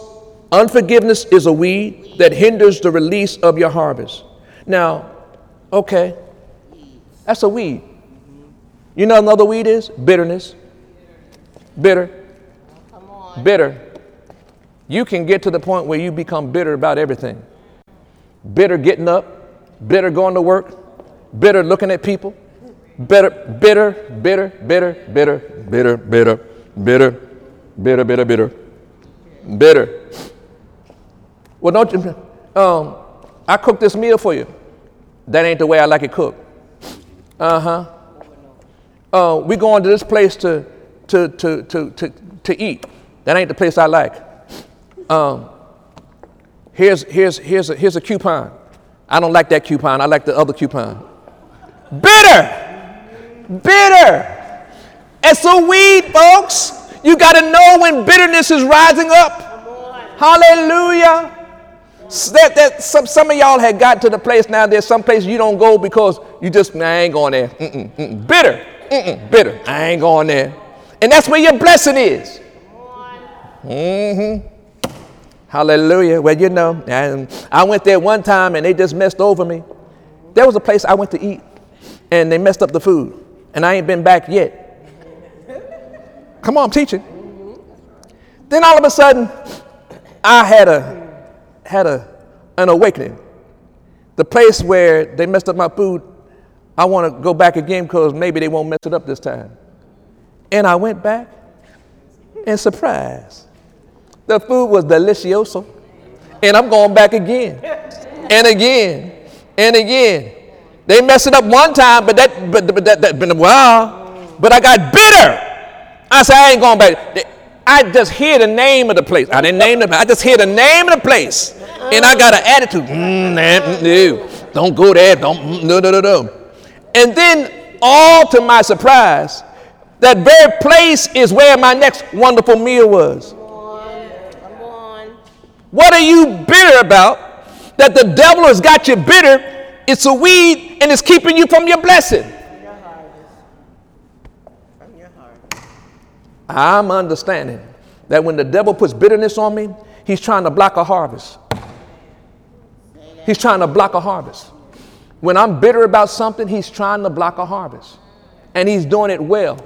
unforgiveness is a weed that hinders the release of your harvest. Now, okay, that's a weed. You know another weed is? Bitterness. Bitter. Bitter. You can get to the point where you become bitter about everything. Bitter getting up, bitter going to work, bitter looking at people, bitter, bitter, bitter, bitter, bitter, bitter, bitter, bitter, bitter, bitter, bitter, bitter. Well, don't you? Um, I cooked this meal for you. That ain't the way I like it cooked. Uh huh. Uh, we going to this place to, to, to, to, to, to eat. That ain't the place I like. Um, here's, here's, here's, a, here's a coupon. I don't like that coupon. I like the other coupon. Bitter. Bitter. It's a weed, folks. You got to know when bitterness is rising up. Hallelujah. That, that, some, some of y'all had got to the place now, there's some places you don't go because you just, "Nah, I ain't going there. Mm-mm, mm-mm. Bitter. Mm-mm, bitter. I ain't going there. And that's where your blessing is. Mm-hmm. Hallelujah. Well, you know, and I went there one time and they just messed over me. There was a place I went to eat and they messed up the food. And I ain't been back yet. Come on, I'm teaching. Then all of a sudden, I had a had a an awakening. The place where they messed up my food, I want to go back again because maybe they won't mess it up this time. And I went back And surprise, the food was delicioso. And I'm going back again and again and again. They messed it up one time, but that but, but that that been a while. But I got bitter. I said I ain't going back. I just hear the name of the place. I didn't name it. I just hear the name of the place, and I got an attitude. Mm, nah, no, don't go there. Don't mm, no no no no. And then, all to my surprise, that very place is where my next wonderful meal was. Come on. Come on. What are you bitter about? That the devil has got you bitter. It's a weed and it's keeping you from your blessing. From your harvest. From your. I'm understanding that when the devil puts bitterness on me, he's trying to block a harvest. He's trying to block a harvest. When I'm bitter about something, he's trying to block a harvest. And he's doing it well.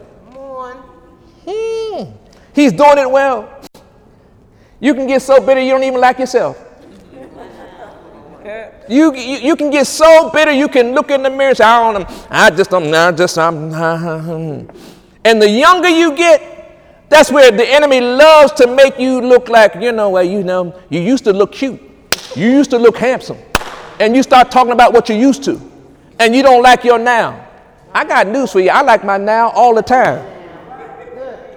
Hmm. He's doing it well. You can get so bitter you don't even like yourself. You, you, you can get so bitter you can look in the mirror and say, I don't, I just don't, I just, I'm, and the younger you get, that's where the enemy loves to make you look like, you know, well, you know, you used to look cute. You used to look handsome. And you start talking about what you used to. And you don't like your now. I got news for you. I like my now all the time.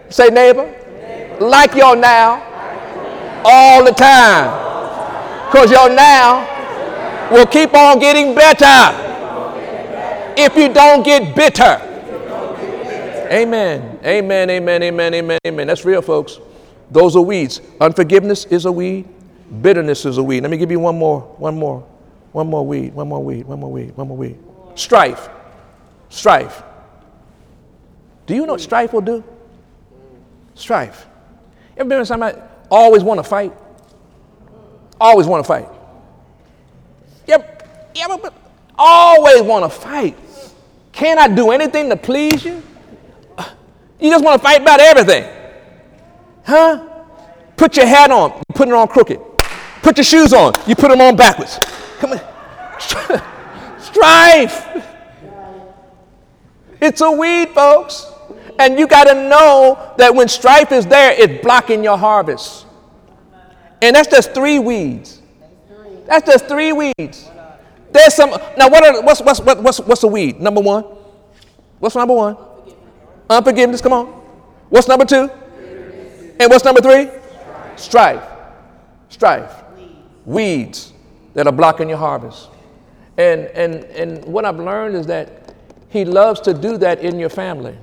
Say, neighbor, like your now all the time. Because your now will keep on getting better if you don't get bitter. Amen. Amen. Amen. Amen. Amen. Amen. That's real, folks. Those are weeds. Unforgiveness is a weed. Bitterness is a weed. Let me give you one more. One more. One more weed. One more weed. One more weed. One more weed. Strife. Strife. Do you know what strife will do? Strife. Ever been with somebody always want to fight? Always want to fight. But, but always want to fight. Can I do anything to please you? You just want to fight about everything. Huh? Put your hat on, you put it on crooked. Put your shoes on, you put them on backwards. Come on. Strife. It's a weed, folks. And you got to know that when strife is there, it's blocking your harvest. And that's just three weeds. That's just three weeds. There's some. Now, what are, what's, what's, what's, what's a weed? Number one. What's number one? Unforgiveness. Come on. What's number two? And what's number three? Strife. Strife. Weeds that are blocking your harvest. And, and, and what I've learned is that he loves to do that in your family.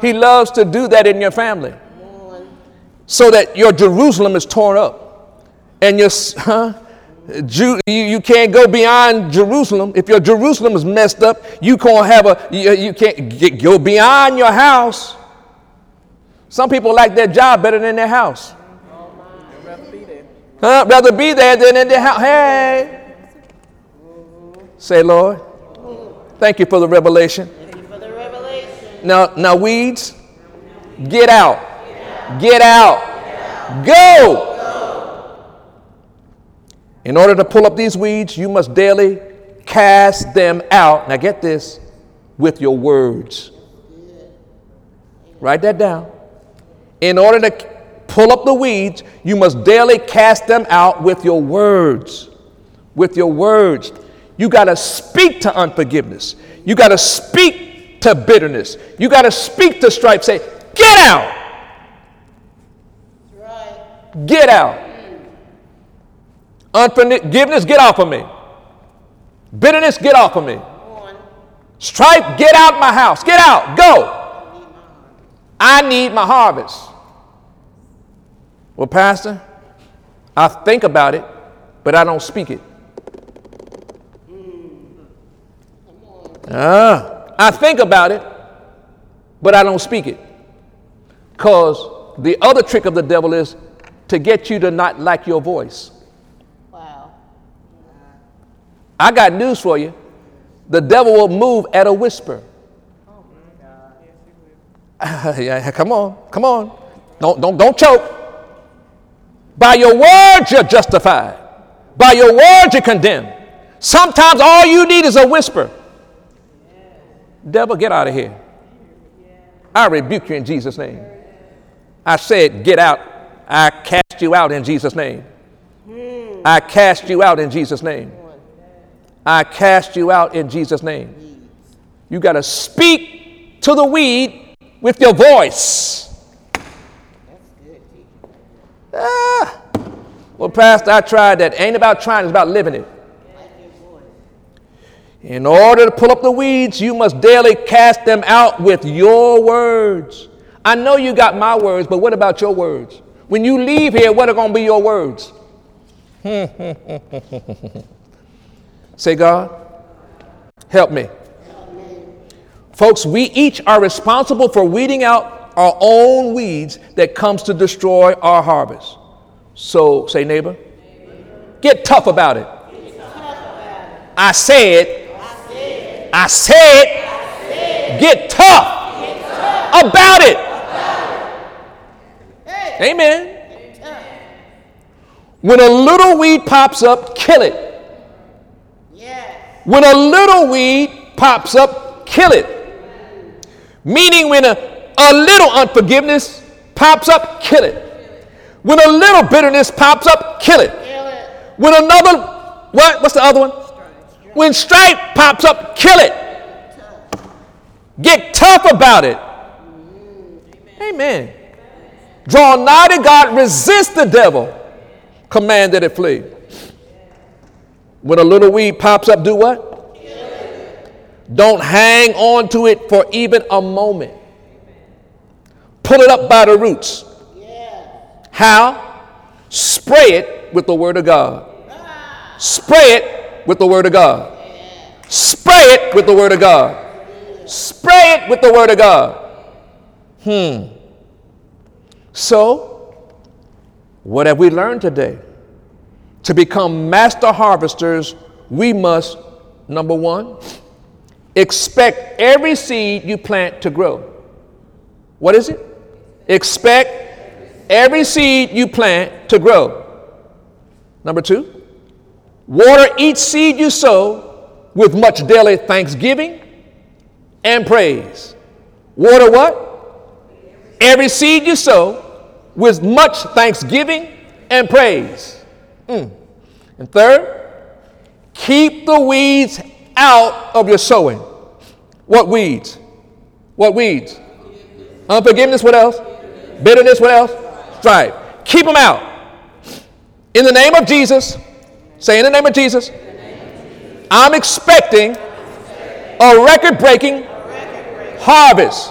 He loves to do that in your family so that your Jerusalem is torn up and your, huh? Ju- you, you can't go beyond Jerusalem. If your Jerusalem is messed up, you can't have a, you, you can't get, go beyond your house. Some people like their job better than their house. Huh? Rather be there than in their house. Hey. Say, Lord, thank you for the revelation. Thank you for the revelation. Now, now weeds, get out. Get out. Go. In order to pull up these weeds, you must daily cast them out. Now, get this with your words. Write that down. In order to pull up the weeds, you must daily cast them out with your words. With your words. You got to speak to unforgiveness. You got to speak to bitterness. You got to speak to strife. Say, get out. Right. Get out. Unforgiveness, get off of me. Bitterness, get off of me. Strife, get out my house. Get out. Go. I need my harvest. Well, Pastor, I think about it, but I don't speak it. Ah, I think about it, but I don't speak it. Because the other trick of the devil is to get you to not like your voice. Wow. I got news for you. The devil will move at a whisper. Oh, yeah, come on, come on. Don't, don't, don't choke. By your words, you're justified. By your words, you're condemned. Sometimes all you need is a whisper. Devil, get out of here. I rebuke you in Jesus' name. I said, Get out. I cast you out in Jesus' name. Hmm. I cast you out in Jesus' name. I cast you out in Jesus' name. You got to speak to the weed with your voice. That's good. Ah. Well, Pastor, I tried that. Ain't about trying, it's about living it. In order to pull up the weeds, you must daily cast them out with your words. I know you got my words, but what about your words? When you leave here, what are going to be your words? Say, God, help me. Folks, we each are responsible for weeding out our own weeds that comes to destroy our harvest. So, say, neighbor, get tough about it. I said, I said, get tough about it. Amen. When a little weed pops up, kill it. When a little weed pops up, kill it. Meaning, when a, a little unforgiveness pops up, kill it. When a little bitterness pops up, kill it. When another, what? What's the other one? When strife pops up, kill it. Get tough about it. Amen. Draw nigh to God, resist the devil, command that it flee. When a little weed pops up, do what? Don't hang on to it for even a moment. Pull it up by the roots. How? Spray it with the Word of God. Spray it with the Word of God. Spray it with the Word of God. Spray it with the Word of God. Hmm. So, what have we learned today? To become master harvesters, we must, number one, expect every seed you plant to grow. What is it? Expect every seed you plant to grow. Number two, water each seed you sow with much daily thanksgiving and praise. Water what? Every seed you sow with much thanksgiving and praise. Mm. And third, keep the weeds out of your sowing. What weeds? What weeds? Unforgiveness, what else? Bitterness, what else? Strife. Keep them out. In the name of Jesus, say in the name of Jesus, I'm expecting a record breaking harvest.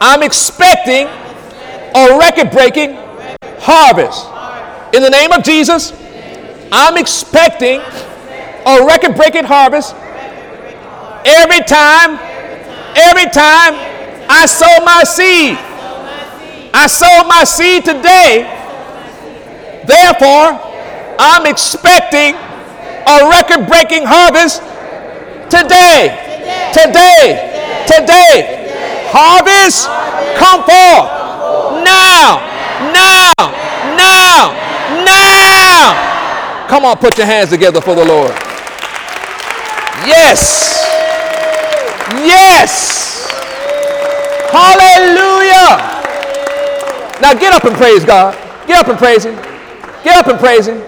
I'm expecting a record breaking harvest. In the name of Jesus, I'm expecting a record breaking harvest every time, every time I sow my seed. I sow my seed today. Therefore, I'm expecting a record breaking harvest today. Today. Today. Harvest, come forth. Now. Now. Now. Now. Come on, put your hands together for the Lord. Yes. Yes. Hallelujah. Now get up and praise God. Get up and praise Him. Get up and praise Him.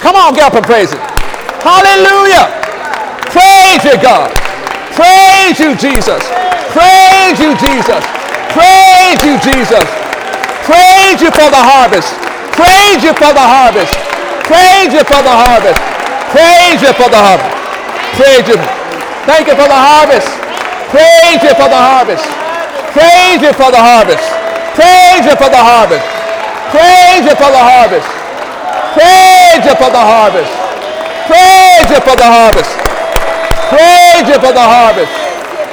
Come on, get up and praise Him. Hallelujah. Praise you, God. Praise you, Jesus. Praise you, Jesus. Praise you, Jesus. Praise you for the harvest. Praise you for the harvest. Praise you for the harvest. Praise you for the harvest. Praise you. Thank you for the harvest. Praise you for the harvest. Praise you for the harvest. Praise you for the harvest. Praise you for the harvest. Praise you for the harvest. Praise you for the harvest. Praise you for the harvest.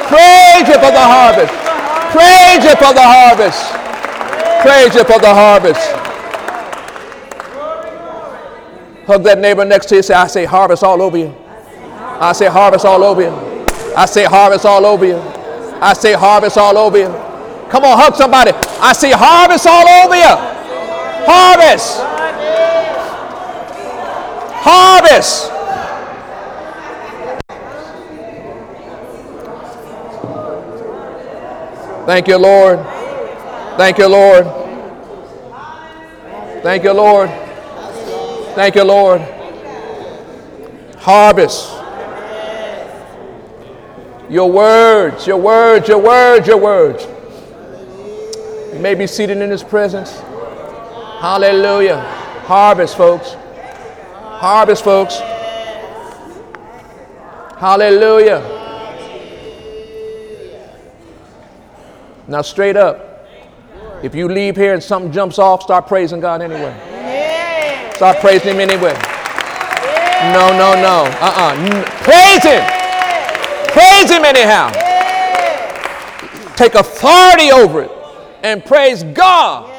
Praise you for the harvest. Praise you for the harvest. Praise you for the harvest. Hug that neighbor next to you. Say, I say harvest all over you. I say harvest all over you. I say harvest all over you. I say harvest all over you. Come on, hug somebody. I say harvest all over you. Harvest. Harvest. Thank you, Lord. Thank you, Lord. Thank you, Lord. Thank you, Lord. Harvest. Your words, your words, your words, your words. You may be seated in His presence. Hallelujah. Harvest, folks. Harvest, folks. Hallelujah. Now, straight up, if you leave here and something jumps off, start praising God anyway. Start praising Him anyway. No, no, no. Uh uh Praise Him. Praise Him anyhow. Take authority over it and praise God